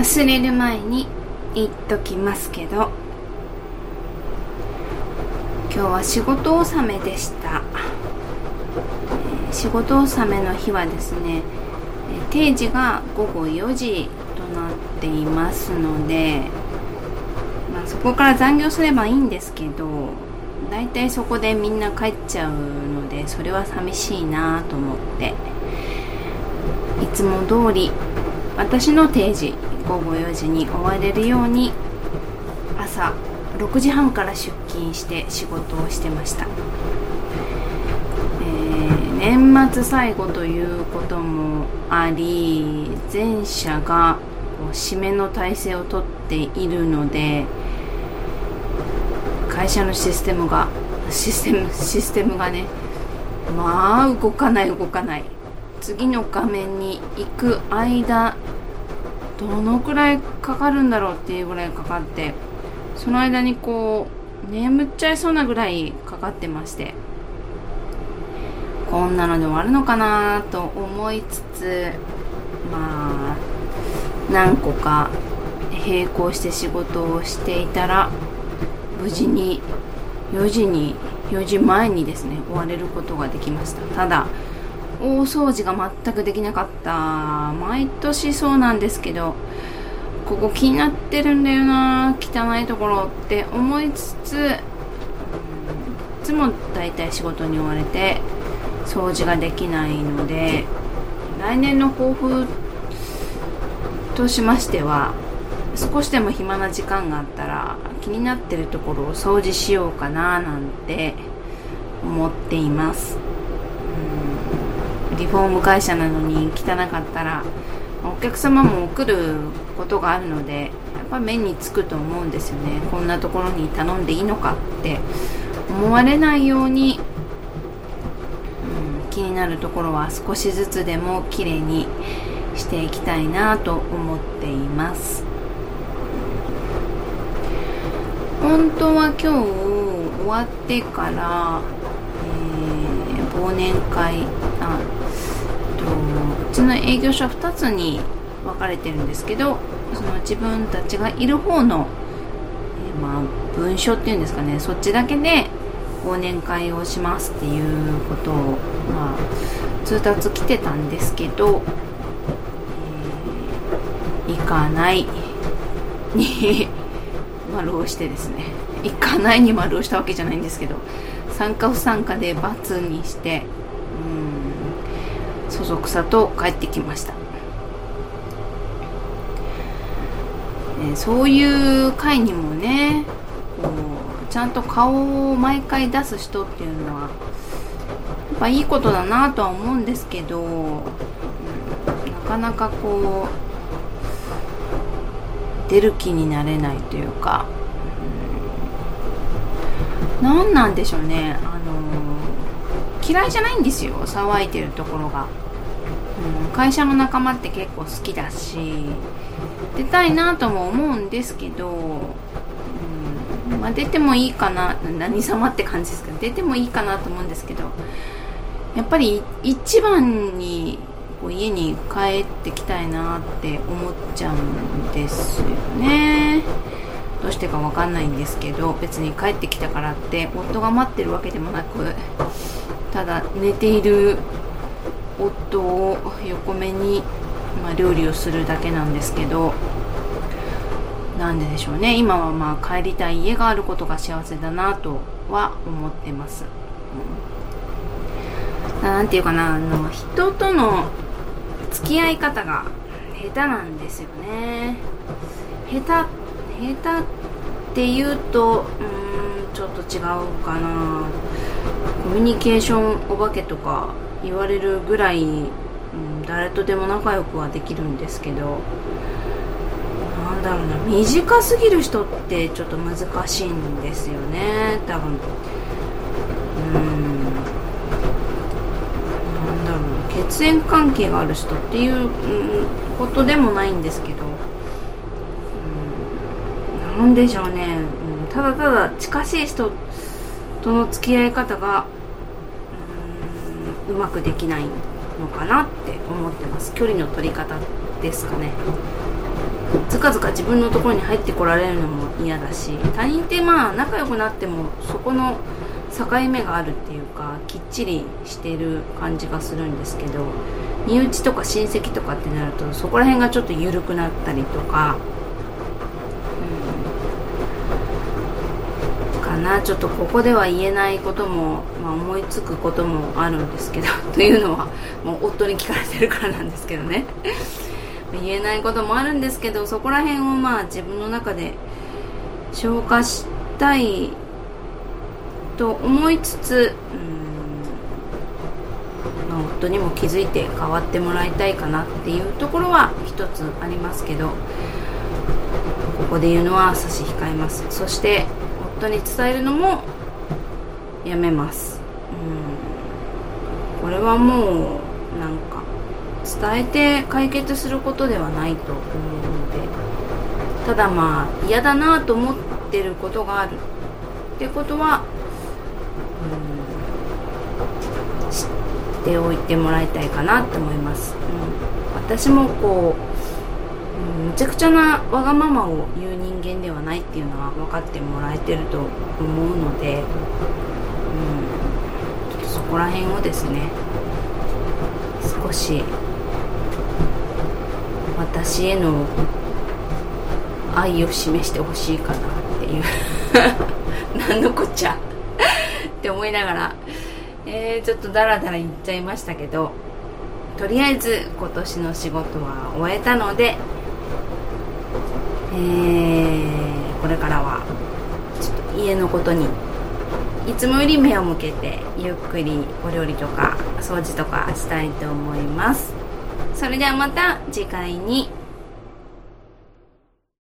忘れる前に言っときますけど今日は仕事納めでした、仕事納めの日はですね、定時が午後4時となっていますので、まあ、そこから残業すればいいんですけどだいたいそこでみんな帰っちゃうのでそれは寂しいなと思っていつも通り私の定時午後4時に終われるように朝6時半から出勤して仕事をしてました、えー、年末最後ということもあり全社が締めの体制をとっているので会社のシステムがシステムシステムがねまあ動かない動かない。次の画面に行く間どのくらいかかるんだろうっていうぐらいかかってその間にこう眠っちゃいそうなぐらいかかってましてこんなので終わるのかなと思いつつまあ何個か並行して仕事をしていたら無事に4時に4時前にですね終われることができました。ただ大掃除が全くできなかった。毎年そうなんですけどここ気になってるんだよな汚いところって思いつついつも大体仕事に追われて掃除ができないので来年の抱負としましては少しでも暇な時間があったら気になってるところを掃除しようかななんて思っています。リフォーム会社なのに汚かったらお客様も来ることがあるのでやっぱ目につくと思うんですよね。こんなところに頼んでいいのかって思われないように、うん、気になるところは少しずつでも綺麗にしていきたいなと思っています。本当は今日終わってから、えー、忘年会あとうちの営業所は2つに分かれてるんですけどその自分たちがいる方の、えー、まあ、文書っていうんですかねそっちだけで忘年会をしますっていうことを、まあ、通達来てたんですけど、えー、行かないに 丸をしてですね。行かないに丸をしたわけじゃないんですけど参加不参加で×にしてそそくさと帰ってきました、えそういう会にもねこうちゃんと顔を毎回出す人っていうのはやっぱいいことだなとは思うんですけど、うん、なかなかこう出る気になれないというか、うん、何なんでしょうね。あの嫌いじゃないんですよ。騒いでるところが、会社の仲間って結構好きだし出たいなとも思うんですけど、うんまあ、出てもいいかな何様って感じですけど出てもいいかなと思うんですけどやっぱり一番にこう家に帰ってきたいなって思っちゃうんですよね。どうしてかわかんないんですけど別に帰ってきたからって夫が待ってるわけでもなくただ寝ている夫を横目に、まあ、料理をするだけなんですけどなんででしょうね。今はまあ帰りたい家があることが幸せだなとは思ってます、うん、なんていうかなあの人との付き合い方が下手なんですよね。下手下手っていうとうんちょっと違うかな。コミュニケーションお化けとか言われるぐらい、うん、誰とでも仲良くはできるんですけどなんだろうな短すぎる人ってちょっと難しいんですよね多分。うん。なんだろう血縁関係がある人っていう、うん、ことでもないんですけど、うん、なんでしょうね、うん、ただただ近しい人との付き合い方がうまくできないのかなって思ってます。距離の取り方ですかね。ずかずか自分のところに入ってこられるのも嫌だし他人ってまあ仲良くなってもそこの境目があるっていうかきっちりしてる感じがするんですけど身内とか親戚とかってなるとそこら辺がちょっと緩くなったりとか、うん、かな。ちょっとここでは言えないことも、まあ、思いつくこともあるんですけど というのはもう夫に聞かれてるからなんですけどね。言えないこともあるんですけどそこら辺をまあ自分の中で消化したいと思いつつうん、まあ、夫にも気づいて変わってもらいたいかなっていうところは一つありますけどここで言うのは差し控えます。そして夫に伝えるのもやめます。うん。これはもうなんか伝えて解決することではないと思うのでただまあ嫌だなと思ってることがあるってことはうん知っておいてもらいたいかなと思います、うん、私もこう、うん、むちゃくちゃなわがままを言う人ないっていうのは分かってもらえてると思うので、うん、ちょっとそこら辺をですね少し私への愛を示してほしいかなっていう 何のこっちゃ って思いながら、えー、ちょっとダラダラ言っちゃいましたけどとりあえず今年の仕事は終えたので、えー、これからは。ちょっと家のことにいつもより目を向けてゆっくりお料理とか掃除とかしたいと思います。それではまた次回に。